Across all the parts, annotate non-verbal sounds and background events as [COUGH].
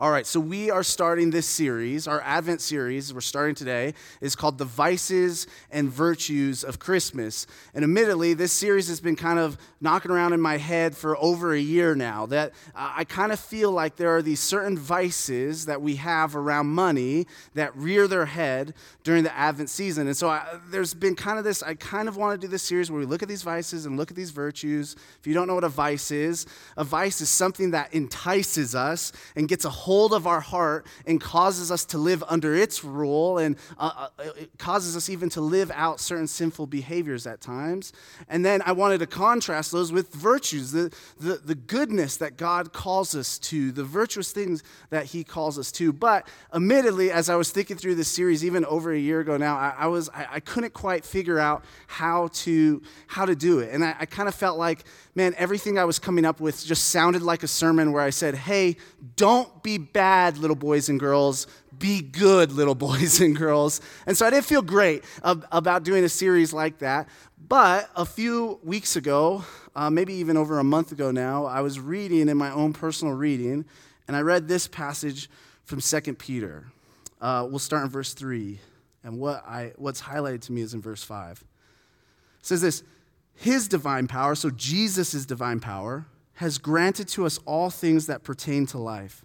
All right, so we are starting this series, our Advent series, we're starting today, is called The Vices and Virtues of Christmas. And admittedly, this series has been kind of knocking around in my head for over a year now. That I kind of feel like there are these certain vices that we have around money that rear their head during the Advent season. And so I, there's been kind of this, I kind of want to do this series where we look at these vices and look at these virtues. If you don't know what a vice is, a vice is something that entices us and gets a hold of our heart and causes us to live under its rule and uh, uh, causes us even to live out certain sinful behaviors at times. And then I wanted to contrast those with virtues, the, the, the goodness that God calls us to, the virtuous things that He calls us to. But admittedly, as I was thinking through this series, even over a year ago now, I, I was I, I, couldn't quite figure out how to how to do it. And I, I kind of felt like, man, everything I was coming up with just sounded like a sermon where I said, hey, don't be bad, little boys and girls. Be good, little [LAUGHS] boys and girls. And so I didn't feel great about doing a series like that. But a few weeks ago, uh, maybe even over a month ago now, I was reading in my own personal reading, and I read this passage from 2 Peter. Uh, we'll start in verse 3. And what I, what's highlighted to me is in verse 5. It says this His divine power, so Jesus' divine power, has granted to us all things that pertain to life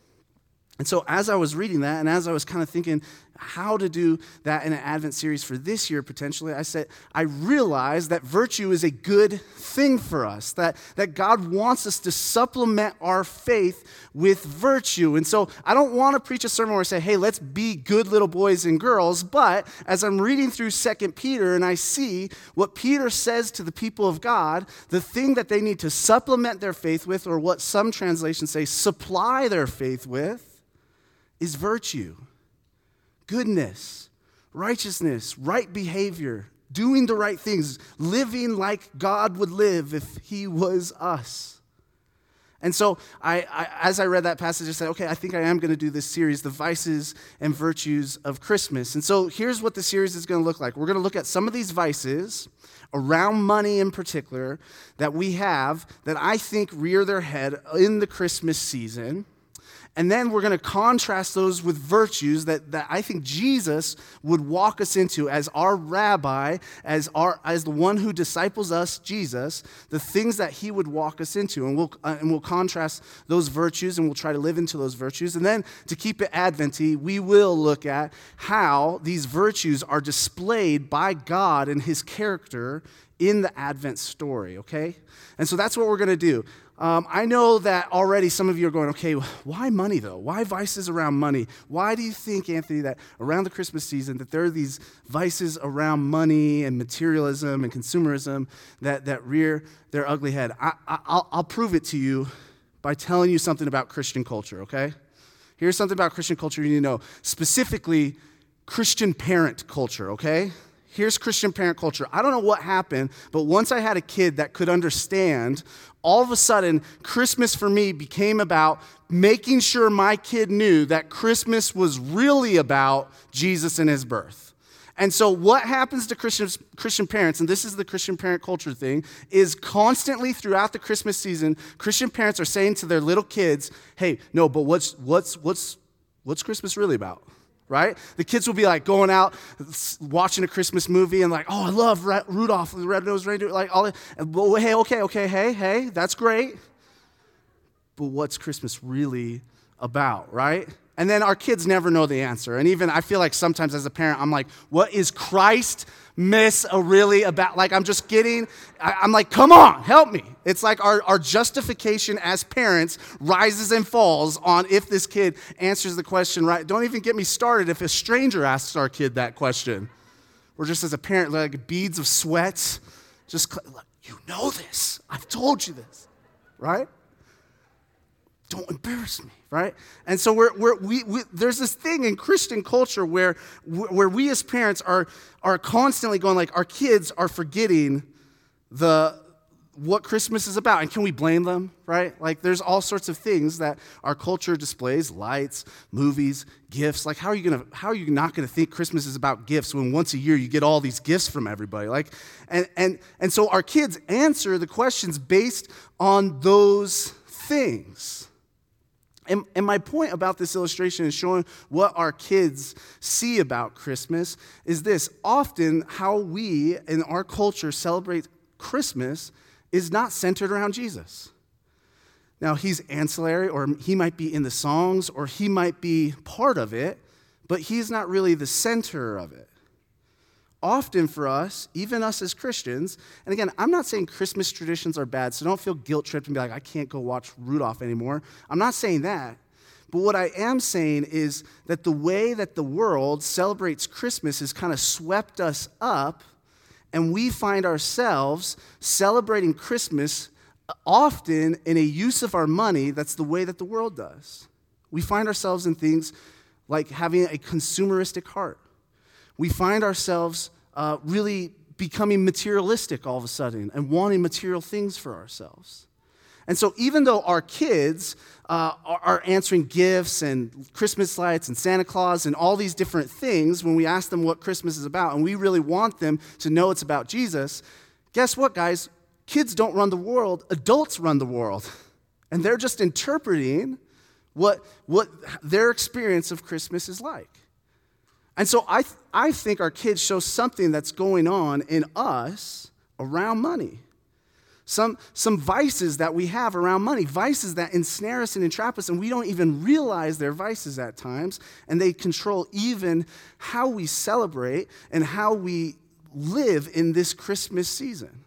and so, as I was reading that, and as I was kind of thinking how to do that in an Advent series for this year potentially, I said, I realized that virtue is a good thing for us, that, that God wants us to supplement our faith with virtue. And so, I don't want to preach a sermon where I say, hey, let's be good little boys and girls, but as I'm reading through Second Peter and I see what Peter says to the people of God, the thing that they need to supplement their faith with, or what some translations say, supply their faith with, is virtue, goodness, righteousness, right behavior, doing the right things, living like God would live if He was us. And so, I, I, as I read that passage, I said, okay, I think I am going to do this series, The Vices and Virtues of Christmas. And so, here's what the series is going to look like. We're going to look at some of these vices, around money in particular, that we have that I think rear their head in the Christmas season. And then we're going to contrast those with virtues that, that I think Jesus would walk us into as our rabbi, as, our, as the one who disciples us, Jesus, the things that he would walk us into. And we'll, uh, and we'll contrast those virtues and we'll try to live into those virtues. And then to keep it Adventy, we will look at how these virtues are displayed by God and his character in the Advent story, okay? And so that's what we're going to do. Um, I know that already some of you are going, okay, why money though? Why vices around money? Why do you think, Anthony, that around the Christmas season that there are these vices around money and materialism and consumerism that, that rear their ugly head? I, I, will prove it to you by telling you something about Christian culture, okay? Here's something about Christian culture you need to know, specifically Christian parent culture, okay? Here's Christian parent culture. I don't know what happened, but once I had a kid that could understand, all of a sudden, Christmas for me became about making sure my kid knew that Christmas was really about Jesus and his birth. And so, what happens to Christian, Christian parents, and this is the Christian parent culture thing, is constantly throughout the Christmas season, Christian parents are saying to their little kids, hey, no, but what's, what's, what's, what's Christmas really about? Right? The kids will be like going out, watching a Christmas movie, and like, oh, I love Rudolph, the red-nosed reindeer, like all. And, well, hey, okay, okay, hey, hey, that's great. But what's Christmas really about, right? And then our kids never know the answer. And even I feel like sometimes as a parent, I'm like, what is Christ miss a really about? Like, I'm just getting, I, am like, come on, help me. It's like our, our justification as parents rises and falls on if this kid answers the question right. Don't even get me started if a stranger asks our kid that question. We're just as a parent, like beads of sweat. Just, you know this. I've told you this, right? Don't embarrass me, right? And so we're, we're, we, we, there's this thing in Christian culture where, where we as parents are, are constantly going like, our kids are forgetting the, what Christmas is about. And can we blame them, right? Like, there's all sorts of things that our culture displays lights, movies, gifts. Like, how are you, gonna, how are you not going to think Christmas is about gifts when once a year you get all these gifts from everybody? Like, and, and, and so our kids answer the questions based on those things. And, and, my point about this illustration is showing what our kids see about Christmas is this. Often, how we in our culture celebrate Christmas is not centered around Jesus. Now, he's ancillary, or he might be in the songs, or he might be part of it, but he's not really the center of it often for us, even us as Christians, and again, I'm not saying Christmas traditions are bad, so don't feel guilt tripped and be like, I can't go watch Rudolph anymore. I'm not saying that. But what I am saying is that the way that the world celebrates Christmas has kind of swept us up, and we find ourselves celebrating Christmas often in a use of our money that's the way that the world does. We find ourselves in things like having a consumeristic heart we find ourselves uh, really becoming materialistic all of a sudden and wanting material things for ourselves. And so, even though our kids uh, are, answering gifts and Christmas lights and Santa Claus and all these different things when we ask them what Christmas is about, and we really want them to know it's about Jesus, guess what, guys? Kids don't run the world, adults run the world. And they're just interpreting what, what their experience of Christmas is like. And so I, th- I think our kids show something that's going on in us around money. Some, some vices that we have around money, vices that ensnare us and entrap us, and we don't even realize they're vices at times, and they control even how we celebrate and how we live in this Christmas season.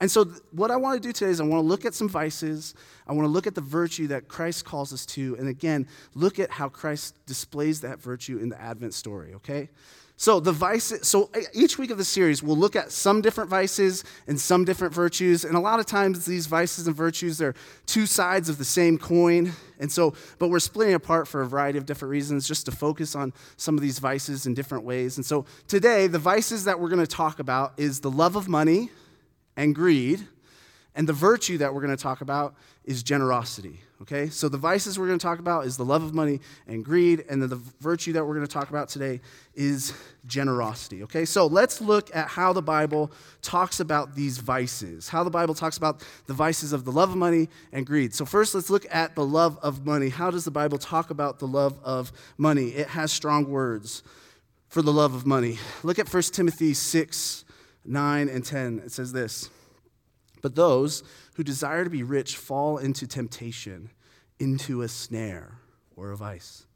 And so, th- what I want to do today is I want to look at some vices. I want to look at the virtue that Christ calls us to. And again, look at how Christ displays that virtue in the Advent story, okay? So, the vices, so each week of the series, we'll look at some different vices and some different virtues. And a lot of times, these vices and virtues, they're two sides of the same coin. And so, but we're splitting apart for a variety of different reasons just to focus on some of these vices in different ways. And so, today, the vices that we're going to talk about is the love of money and greed. And the virtue that we're going to talk about is generosity. Okay? So the vices we're going to talk about is the love of money and greed. And then the virtue that we're going to talk about today is generosity. Okay? So let's look at how the Bible talks about these vices, how the Bible talks about the vices of the love of money and greed. So first, let's look at the love of money. How does the Bible talk about the love of money? It has strong words for the love of money. Look at 1 Timothy 6 9 and 10, it says this But those who desire to be rich fall into temptation, into a snare or a vice,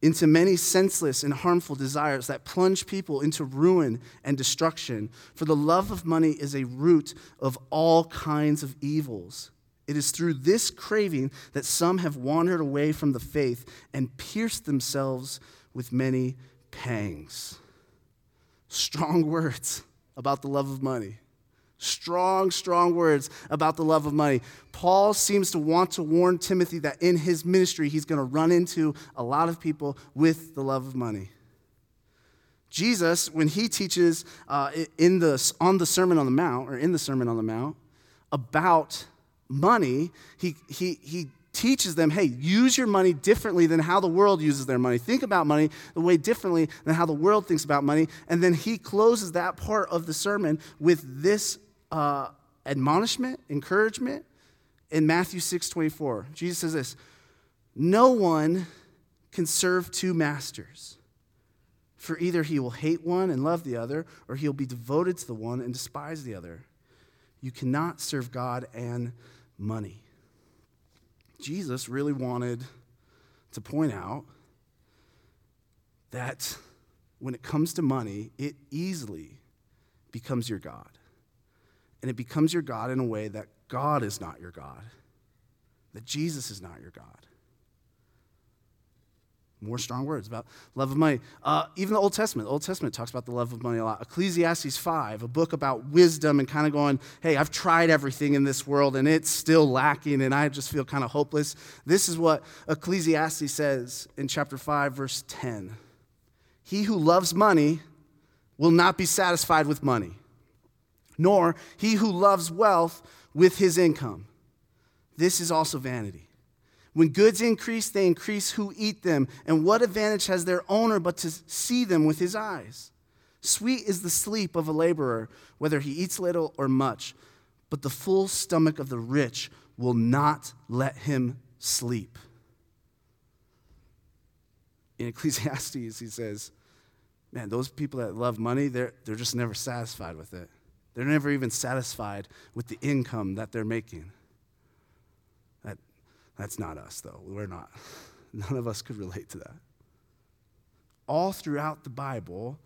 into many senseless and harmful desires that plunge people into ruin and destruction. For the love of money is a root of all kinds of evils. It is through this craving that some have wandered away from the faith and pierced themselves with many pangs. Strong words about the love of money. Strong, strong words about the love of money. Paul seems to want to warn Timothy that in his ministry, he's going to run into a lot of people with the love of money. Jesus, when he teaches uh, in the, on the Sermon on the Mount, or in the Sermon on the Mount, about money, he, he, he teaches them hey, use your money differently than how the world uses their money. Think about money the way differently than how the world thinks about money. And then he closes that part of the sermon with this uh, admonishment, encouragement in Matthew 6 24. Jesus says this No one can serve two masters. For either he will hate one and love the other, or he'll be devoted to the one and despise the other. You cannot serve God and money. Jesus really wanted to point out that when it comes to money, it easily becomes your God. And it becomes your God in a way that God is not your God, that Jesus is not your God. More strong words about love of money. Uh, even the Old Testament, the Old Testament talks about the love of money a lot. Ecclesiastes 5, a book about wisdom and kind of going, hey, I've tried everything in this world and it's still lacking and I just feel kind of hopeless. This is what Ecclesiastes says in chapter 5, verse 10. He who loves money will not be satisfied with money, nor he who loves wealth with his income. This is also vanity. When goods increase, they increase who eat them. And what advantage has their owner but to see them with his eyes? Sweet is the sleep of a laborer, whether he eats little or much, but the full stomach of the rich will not let him sleep. In Ecclesiastes, he says, Man, those people that love money, they're, they're just never satisfied with it. They're never even satisfied with the income that they're making. That's not us, though. We're not. [LAUGHS] None of us could relate to that. All throughout the Bible,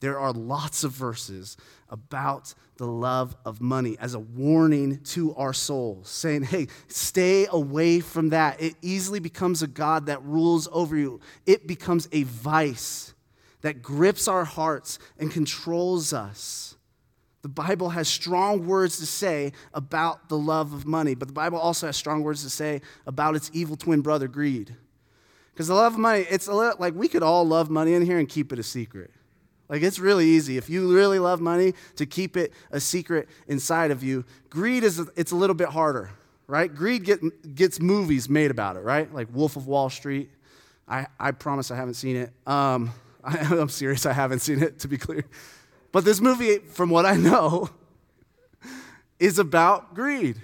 there are lots of verses about the love of money as a warning to our souls, saying, hey, stay away from that. It easily becomes a God that rules over you, it becomes a vice that grips our hearts and controls us. The Bible has strong words to say about the love of money, but the Bible also has strong words to say about its evil twin brother, greed. Because the love of money, it's a little, like we could all love money in here and keep it a secret. Like it's really easy if you really love money to keep it a secret inside of you. Greed is it's a little bit harder, right? Greed get, gets movies made about it, right? Like Wolf of Wall Street. I, I promise I haven't seen it. Um, I, [LAUGHS] I'm serious, I haven't seen it, to be clear. But this movie, from what I know, [LAUGHS] is about greed.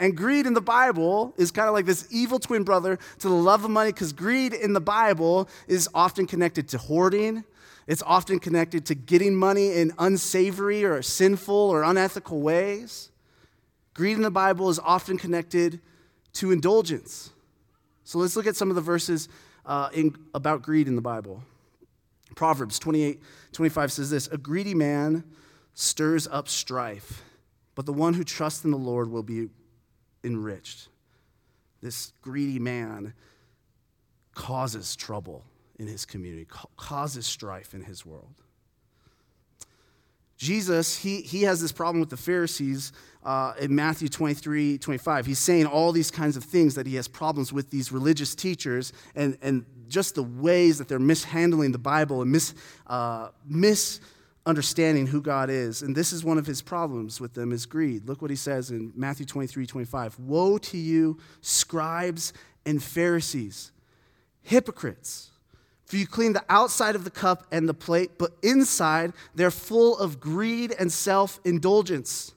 And greed in the Bible is kind of like this evil twin brother to the love of money because greed in the Bible is often connected to hoarding. It's often connected to getting money in unsavory or sinful or unethical ways. Greed in the Bible is often connected to indulgence. So let's look at some of the verses uh, in, about greed in the Bible. Proverbs 28 25 says this A greedy man stirs up strife, but the one who trusts in the Lord will be enriched. This greedy man causes trouble in his community, causes strife in his world. Jesus, he, he has this problem with the Pharisees uh, in Matthew 23, 25. He's saying all these kinds of things that he has problems with these religious teachers and, and just the ways that they're mishandling the Bible and mis, uh, misunderstanding who God is. And this is one of his problems with them is greed. Look what he says in Matthew 23, 25. Woe to you, scribes and Pharisees, hypocrites! For you clean the outside of the cup and the plate, but inside they're full of greed and self indulgence.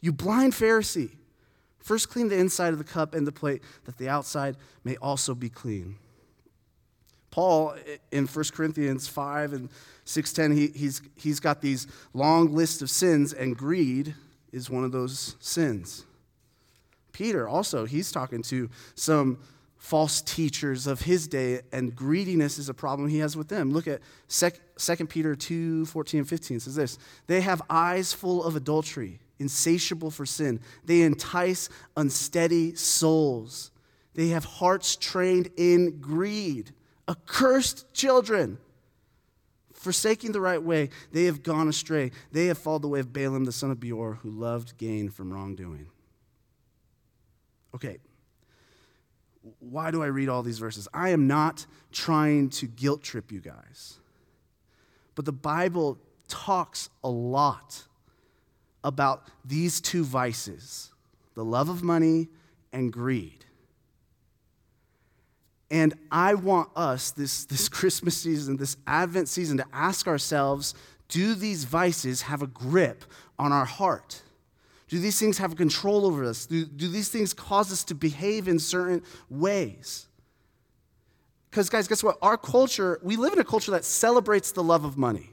You blind Pharisee, first clean the inside of the cup and the plate, that the outside may also be clean. Paul in 1 Corinthians 5 and 6:10 he, he's, he's got these long lists of sins and greed is one of those sins. Peter also he's talking to some false teachers of his day and greediness is a problem he has with them. Look at 2 Peter 2 14 and 15 says this They have eyes full of adultery, insatiable for sin. They entice unsteady souls. They have hearts trained in greed accursed children. Forsaking the right way, they have gone astray. They have followed the way of Balaam, the son of Beor, who loved gain from wrongdoing. Okay, why do I read all these verses? I am not trying to guilt trip you guys, but the Bible talks a lot about these two vices the love of money and greed. And I want us this, [LAUGHS] this Christmas season, this Advent season, to ask ourselves do these vices have a grip on our heart? Do these things have control over us? Do, do these things cause us to behave in certain ways? Because, guys, guess what? Our culture, we live in a culture that celebrates the love of money.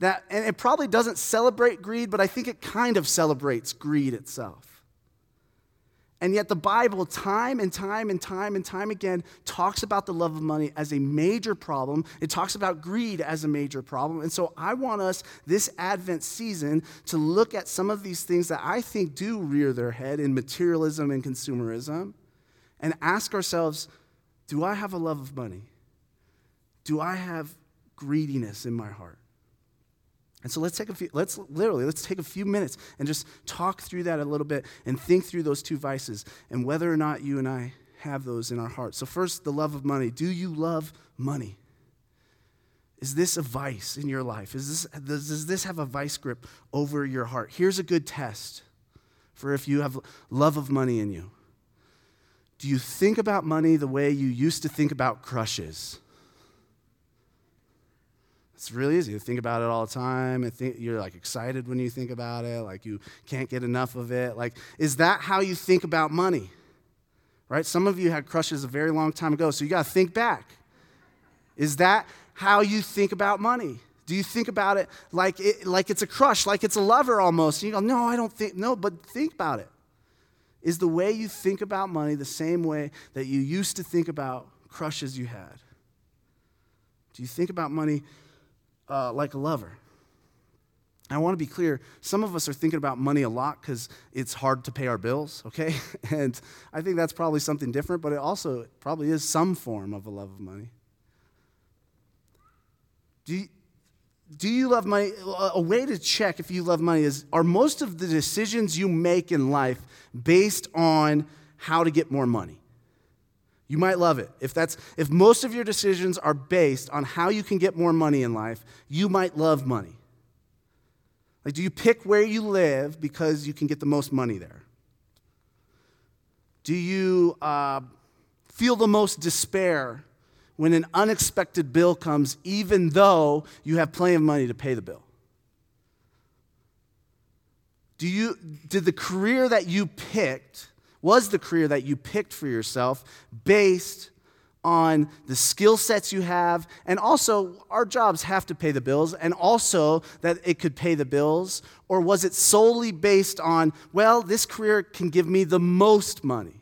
That, and it probably doesn't celebrate greed, but I think it kind of celebrates greed itself. And yet, the Bible, time and time and time and time again, talks about the love of money as a major problem. It talks about greed as a major problem. And so, I want us this Advent season to look at some of these things that I think do rear their head in materialism and consumerism and ask ourselves do I have a love of money? Do I have greediness in my heart? And so let's take a few, let's literally, let's take a few minutes and just talk through that a little bit and think through those two vices and whether or not you and I have those in our hearts. So, first, the love of money. Do you love money? Is this a vice in your life? Is this, does, does this have a vice grip over your heart? Here's a good test for if you have love of money in you. Do you think about money the way you used to think about crushes? It's really easy to think about it all the time and think you're like excited when you think about it, like you can't get enough of it. Like, is that how you think about money? Right? Some of you had crushes a very long time ago, so you got to think back. Is that how you think about money? Do you think about it like, it like it's a crush, like it's a lover almost? And you go, no, I don't think, no, but think about it. Is the way you think about money the same way that you used to think about crushes you had? Do you think about money uh, like a lover? I want to be clear, some of us are thinking about money a lot because it's hard to pay our bills, [LAUGHS] okay? And I think that's probably something different, but it also probably is some form of a love of money. Do you, do you love money? A way to check if you love money is are most of the decisions you make in life based on how to get more money? You might love it. If that's if most of your decisions are based on how you can get more money in life, you might love money. Like do you pick where you live because you can get the most money there? Do you uh, feel the most despair when an unexpected bill comes, even though you have plenty of money to pay the bill? Do you, did the career that you picked, was the career that you picked for yourself based on the skill sets you have, and also our jobs have to pay the bills, and also that it could pay the bills? Or was it solely based on, well, this career can give me the most money?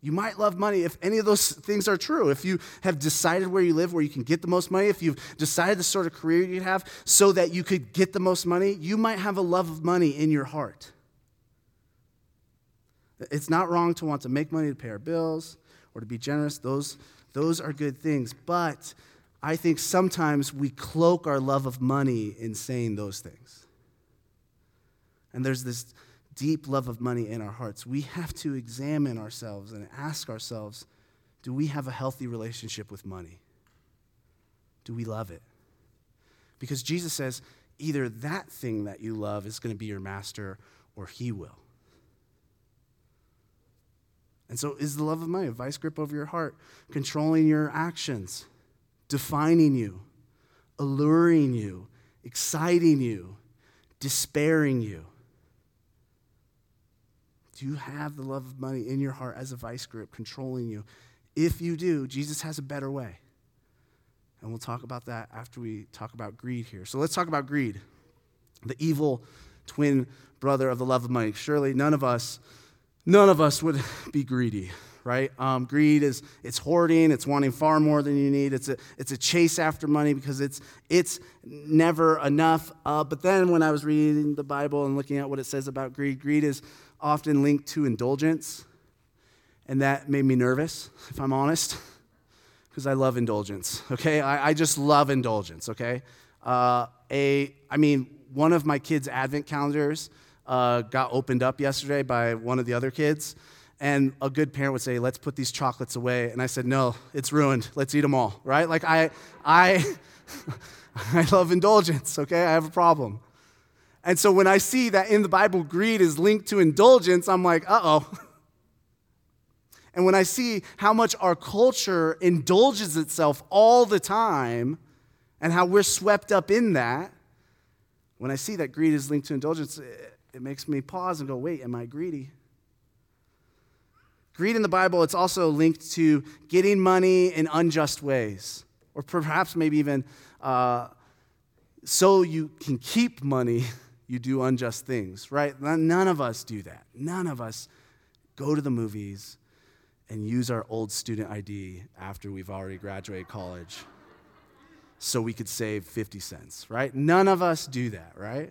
You might love money if any of those things are true. If you have decided where you live, where you can get the most money, if you've decided the sort of career you have so that you could get the most money, you might have a love of money in your heart. It's not wrong to want to make money to pay our bills or to be generous. Those, those are good things. But I think sometimes we cloak our love of money in saying those things. And there's this deep love of money in our hearts, we have to examine ourselves and ask ourselves do we have a healthy relationship with money? Do we love it? Because Jesus says either that thing that you love is going to be your master or he will. And so, is the love of money a vice grip over your heart, controlling your actions, defining you, alluring you, exciting you, despairing you? Do you have the love of money in your heart as a vice grip controlling you? If you do, Jesus has a better way. And we'll talk about that after we talk about greed here. So let's talk about greed, the evil twin brother of the love of money. Surely none of us, none of us would [LAUGHS] be greedy, right? Um, greed is it's hoarding, it's wanting far more than you need. It's a it's a chase after money because it's it's never enough. Uh, but then when I was reading the Bible and looking at what it says about greed, greed is often linked to indulgence. And that made me nervous, if I'm honest, because I love indulgence, okay? I, I, just love indulgence, okay? Uh, a, I mean, one of my kids' advent calendars uh, got opened up yesterday by one of the other kids. And a good parent would say, let's put these chocolates away. And I said, no, it's ruined. Let's eat them all, right? Like, I, I, [LAUGHS] I love indulgence, okay? I have a problem. And so when I see that in the Bible, greed is linked to indulgence, I'm like, uh oh. [LAUGHS] And when I see how much our culture indulges itself all the time and how we're swept up in that, when I see that greed is linked to indulgence, it, makes me pause and go, wait, am I greedy? Greed in the Bible, it's also linked to getting money in unjust ways, or perhaps maybe even uh, so you can keep money [LAUGHS] you do unjust things, right? None of us do that. None of us go to the movies and use our old student ID after we've already graduated college so we could save 50 cents, right? None of us do that, right?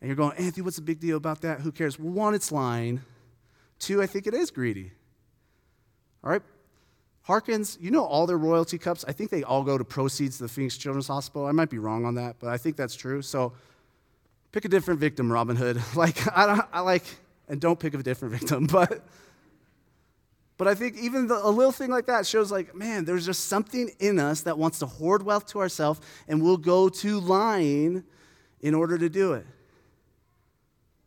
And you're going, Anthony, what's the big deal about that? Who cares? One, it's lying. Two, I think it is greedy. All right? Harkins, you know all their royalty cups? I think they all go to proceeds to the Phoenix Children's Hospital. I might be wrong on that, but I think that's true. So pick a different victim, Robin Hood. [LAUGHS] Like, I, don't, I like, and don't pick a different victim, [LAUGHS] but. But I think even the, a little thing like that shows, like, man, there's just something in us that wants to hoard wealth to ourselves, and we'll go to lying in order to do it.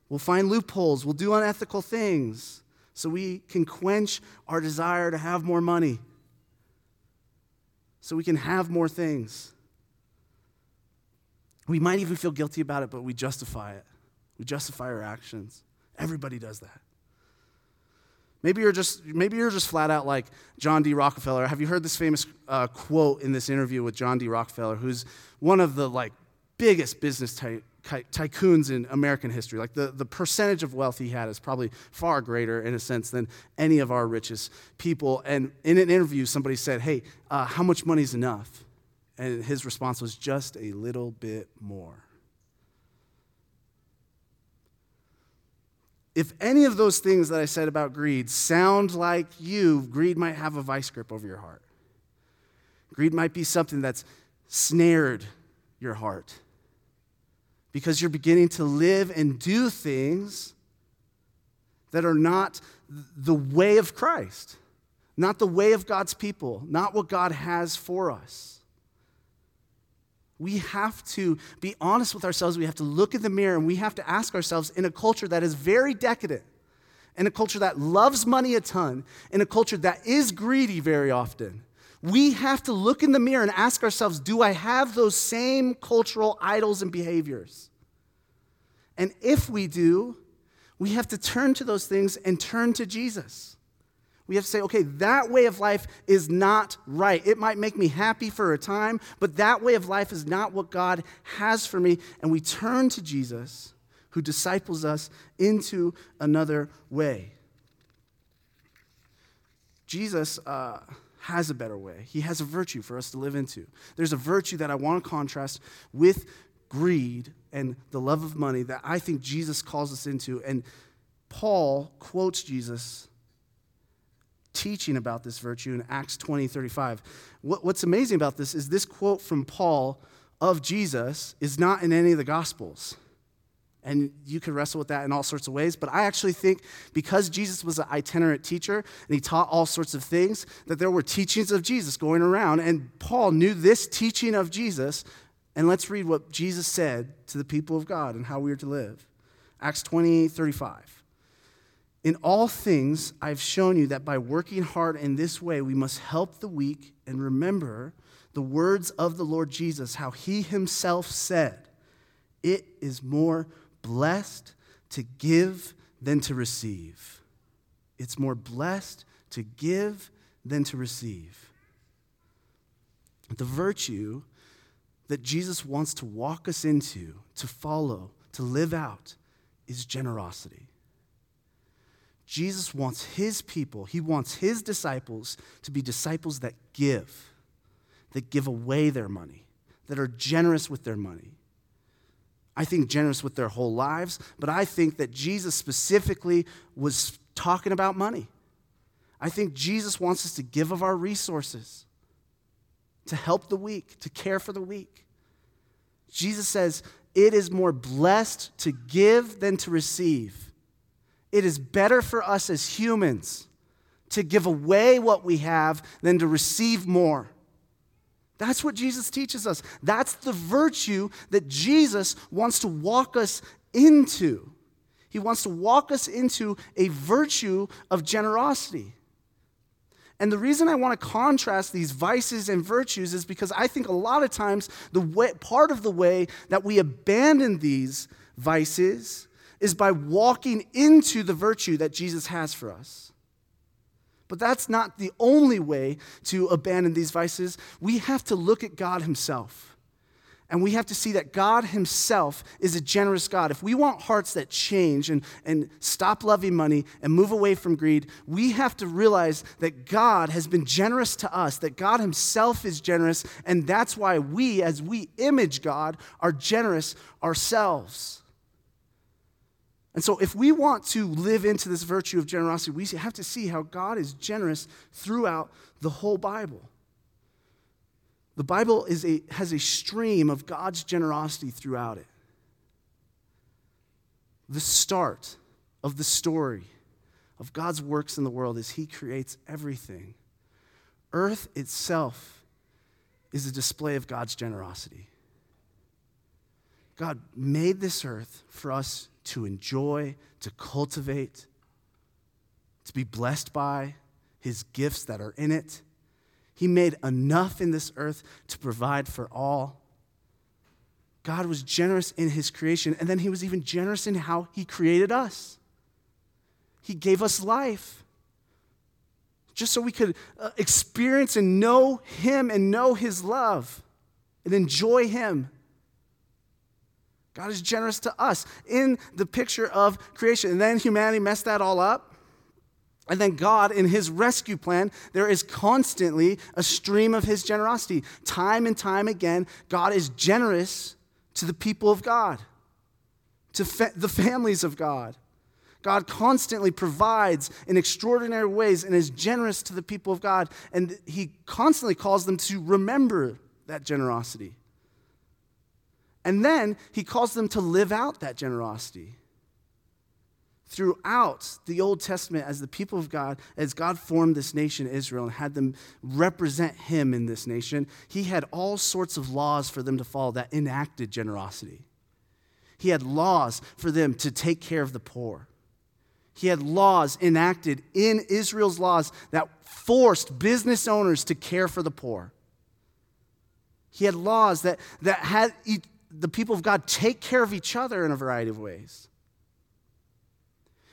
We'll find loopholes, we'll do unethical things so we can quench our desire to have more money, so we can have more things. We might even feel guilty about it, but we justify it. We justify our actions. Everybody does that. Maybe you're just maybe you're just flat out like John D. Rockefeller. Have you heard this famous uh, quote in this interview with John D. Rockefeller, who's one of the like biggest business ty- tycoons in American history? Like the, the percentage of wealth he had is probably far greater in a sense than any of our richest people. And in an interview, somebody said, "Hey, uh, how much money is enough?" And his response was just a little bit more. If any of those things that I said about greed sound like you, greed might have a vice grip over your heart. Greed might be something that's snared your heart because you're beginning to live and do things that are not the way of Christ, not the way of God's people, not what God has for us. We have to be honest with ourselves. We have to look in the mirror and we have to ask ourselves in a culture that is very decadent, in a culture that loves money a ton, in a culture that is greedy very often. We have to look in the mirror and ask ourselves do I have those same cultural idols and behaviors? And if we do, we have to turn to those things and turn to Jesus we have to say, okay, that way of life is not right. It might make me happy for a time, but that way of life is not what God has for me. And we turn to Jesus, who disciples us into another way. Jesus uh, has a better way, He has a virtue for us to live into. There's a virtue that I want to contrast with greed and the love of money that I think Jesus calls us into. And Paul quotes Jesus teaching about this virtue in Acts 20 35. What, what's amazing about this is this quote from Paul of Jesus is not in any of the Gospels. And you could wrestle with that in all sorts of ways. But I actually think because Jesus was an itinerant teacher and he taught all sorts of things, that there were teachings of Jesus going around. And Paul knew this teaching of Jesus. And let's read what Jesus said to the people of God and how we are to live. Acts 20 35. In all things, I've shown you that by working hard in this way, we must help the weak and remember the words of the Lord Jesus, how he himself said, It is more blessed to give than to receive. It's more blessed to give than to receive. The virtue that Jesus wants to walk us into, to follow, to live out, is generosity. Jesus wants his people, he wants his disciples to be disciples that give, that give away their money, that are generous with their money. I think generous with their whole lives, but I think that Jesus specifically was talking about money. I think Jesus wants us to give of our resources, to help the weak, to care for the weak. Jesus says, It is more blessed to give than to receive. It is better for us as humans to give away what we have than to receive more. That's what Jesus teaches us. That's the virtue that Jesus wants to walk us into. He wants to walk us into a virtue of generosity. And the reason I want to contrast these vices and virtues is because I think a lot of times the way, part of the way that we abandon these vices is by walking into the virtue that Jesus has for us. But that's not the only way to abandon these vices. We have to look at God Himself. And we have to see that God Himself is a generous God. If we want hearts that change and, and stop loving money and move away from greed, we have to realize that God has been generous to us, that God Himself is generous, and that's why we, as we image God, are generous ourselves. And so, if we want to live into this virtue of generosity, we have to see how God is generous throughout the whole Bible. The Bible is a, has a stream of God's generosity throughout it. The start of the story of God's works in the world is He creates everything. Earth itself is a display of God's generosity. God made this earth for us to enjoy, to cultivate, to be blessed by his gifts that are in it. He made enough in this earth to provide for all. God was generous in his creation, and then he was even generous in how he created us. He gave us life just so we could uh, experience and know him and know his love and enjoy him. God is generous to us in the picture of creation. And then humanity messed that all up. And then God, in his rescue plan, there is constantly a stream of his generosity. Time and time again, God is generous to the people of God, to fa- the families of God. God constantly provides in extraordinary ways and is generous to the people of God. And he constantly calls them to remember that generosity. And then he calls them to live out that generosity. Throughout the Old Testament, as the people of God, as God formed this nation, Israel, and had them represent him in this nation, he had all sorts of laws for them to follow that enacted generosity. He had laws for them to take care of the poor. He had laws enacted in Israel's laws that forced business owners to care for the poor. He had laws that, that had the people of God take care of each other in a variety of ways.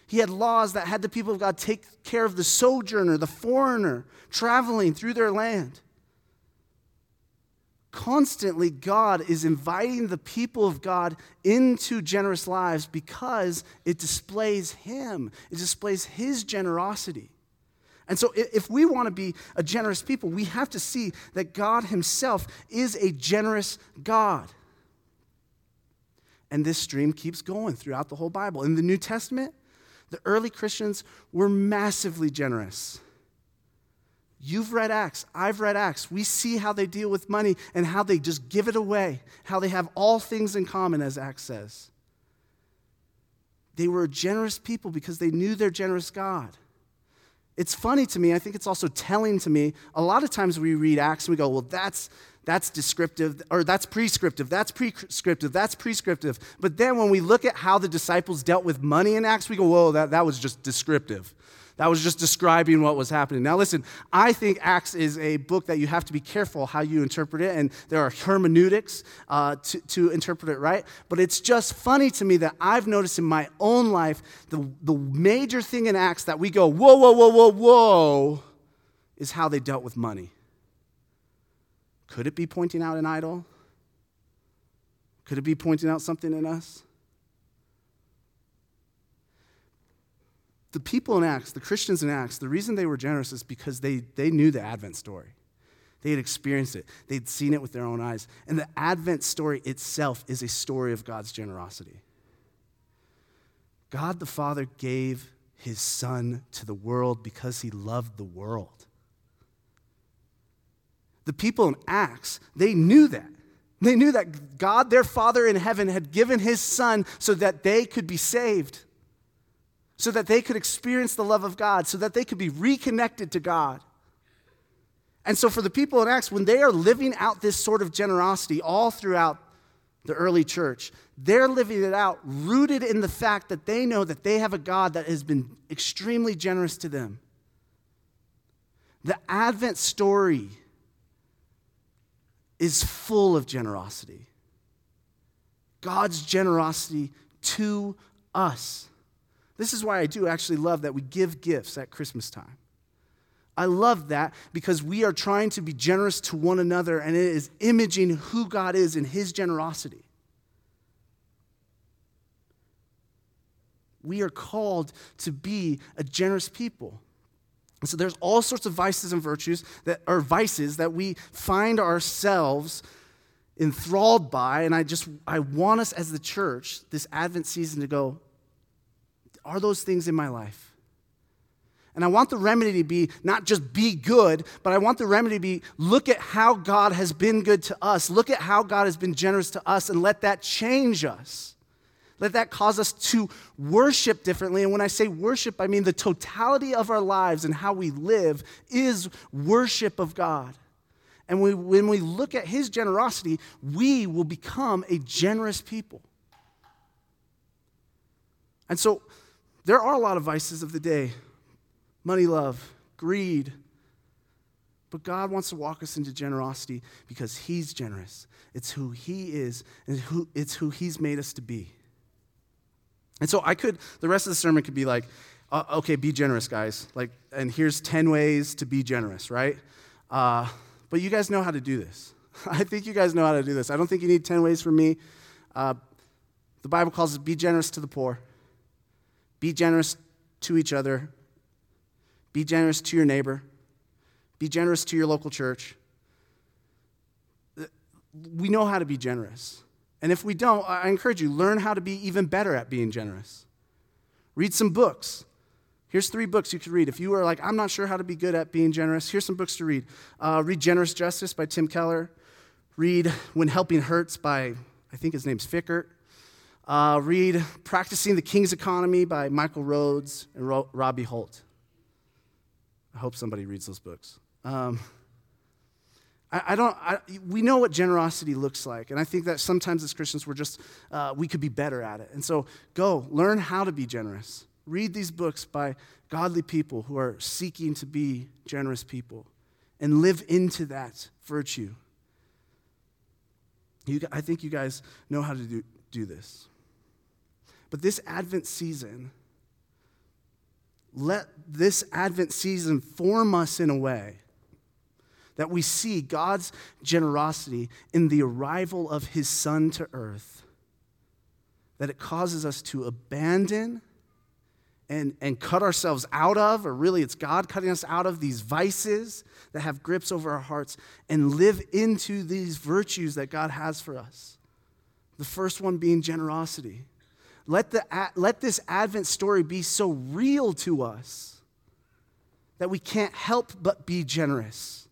He had laws that had the people of God take care of the sojourner, the foreigner, traveling through their land. Constantly, God is inviting the people of God into generous lives because it displays Him, it displays His generosity. And so, if we want to be a generous people, we have to see that God Himself is a generous God. And this stream keeps going throughout the whole Bible. In the New Testament, the early Christians were massively generous. You've read Acts, I've read Acts. We see how they deal with money and how they just give it away, how they have all things in common, as Acts says. They were a generous people because they knew their generous God. It's funny to me, I think it's also telling to me. A lot of times we read Acts and we go, well, that's that's descriptive, or that's prescriptive, that's prescriptive, that's prescriptive. But then when we look at how the disciples dealt with money in Acts, we go, whoa, that, that was just descriptive. That was just describing what was happening. Now, listen, I think Acts is a book that you have to be careful how you interpret it, and there are hermeneutics uh, to, to interpret it right. But it's just funny to me that I've noticed in my own life the, the major thing in Acts that we go, whoa, whoa, whoa, whoa, whoa, is how they dealt with money. Could it be pointing out an idol? Could it be pointing out something in us? The people in Acts, the Christians in Acts, the reason they were generous is because they, they knew the Advent story. They had experienced it, they'd seen it with their own eyes. And the Advent story itself is a story of God's generosity. God the Father gave his Son to the world because he loved the world. The people in Acts, they knew that. They knew that God, their Father in heaven, had given his Son so that they could be saved, so that they could experience the love of God, so that they could be reconnected to God. And so, for the people in Acts, when they are living out this sort of generosity all throughout the early church, they're living it out rooted in the fact that they know that they have a God that has been extremely generous to them. The Advent story is full of generosity. God's generosity to us. This is why I do actually love that we give gifts at Christmas time. I love that because we are trying to be generous to one another and it is imaging who God is in his generosity. We are called to be a generous people. And so there's all sorts of vices and virtues that are vices that we find ourselves enthralled by. And I just I want us as the church this Advent season to go, are those things in my life? And I want the remedy to be not just be good, but I want the remedy to be look at how God has been good to us. Look at how God has been generous to us and let that change us. Let that cause us to worship differently. And when I say worship, I mean the totality of our lives and how we live is worship of God. And we, when we look at His generosity, we will become a generous people. And so there are a lot of vices of the day money love, greed. But God wants to walk us into generosity because He's generous. It's who He is, and who, it's who He's made us to be. And so I could, the rest of the sermon could be like, uh, okay, be generous, guys. Like, and here's 10 ways to be generous, right? Uh, but you guys know how to do this. [LAUGHS] I think you guys know how to do this. I don't think you need 10 ways from me. Uh, the Bible calls it be generous to the poor, be generous to each other, be generous to your neighbor. Be generous to your local church. We know how to be generous. And if we don't, I encourage you, learn how to be even better at being generous. Read some books. Here's three books you could read. If you are like, I'm not sure how to be good at being generous, here's some books to read. Uh, read Generous Justice by Tim Keller. Read When Helping Hurts by, I think his name's Fikkert. Uh, read Practicing the King's Economy by Michael Rhodes and Ro- Robby Holt. I hope somebody reads those books. Um, I, I, don't. I, we know what generosity looks like, and I think that sometimes as Christians we're just uh, we could be better at it. And so go learn how to be generous. Read these books by godly people who are seeking to be generous people, and live into that virtue. You, I think you guys know how to do, do this. But this Advent season let this Advent season form us in a way that we see God's generosity in the arrival of his Son to earth, that it causes us to abandon and, and cut ourselves out of, or really it's God cutting us out of these vices that have grips over our hearts and live into these virtues that God has for us. The first one being generosity. Let, the, let this Advent story be so real to us that we can't help but be generous.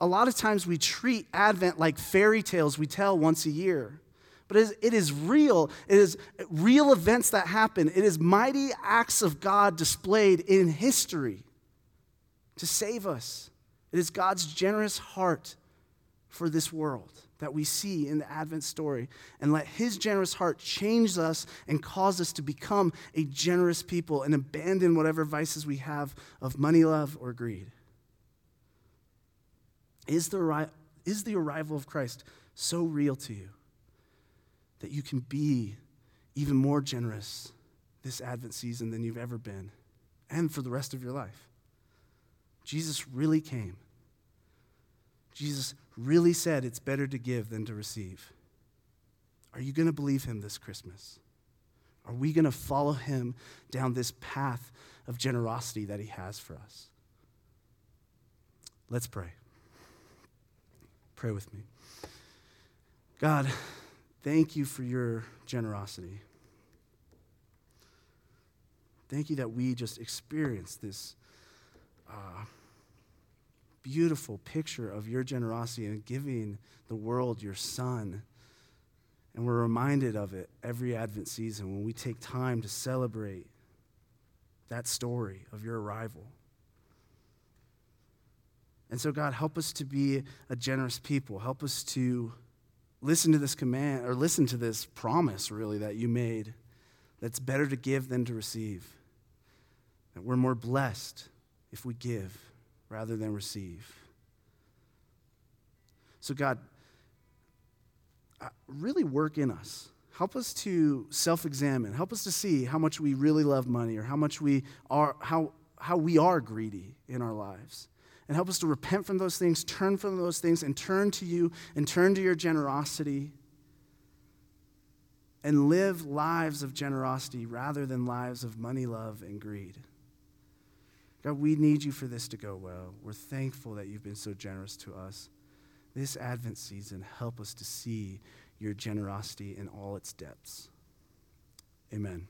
A lot of times we treat Advent like fairy tales we tell once a year. But it is, real. It is real events that happen. It is mighty acts of God displayed in history to save us. It is God's generous heart for this world that we see in the Advent story and let His generous heart change us and cause us to become a generous people and abandon whatever vices we have of money love or greed. Is the, is the arrival of Christ so real to you that you can be even more generous this Advent season than you've ever been and for the rest of your life? Jesus really came. Jesus really said it's better to give than to receive. Are you going to believe him this Christmas? Are we going to follow him down this path of generosity that he has for us? Let's pray. Pray with me. God, thank you for your generosity. Thank you that we just experienced this. Uh, beautiful picture of your generosity in giving the world your son. And we're reminded of it every Advent season when we take time to celebrate that story of your arrival. And so, God, help us to be a generous people. Help us to listen to this command, or listen to this promise, really, that you made that's better to give than to receive. That we're more blessed if we give rather than receive. So, God, uh, really work in us. Help us to self examine. Help us to see how much we really love money or how much we are, how, how we are greedy in our lives. And help us to repent from those things, turn from those things, and turn to you and turn to your generosity and live lives of generosity rather than lives of money, love, and greed. God, we need you for this to go well. We're thankful that you've been so generous to us. This Advent season, help us to see your generosity in all its depths. Amen.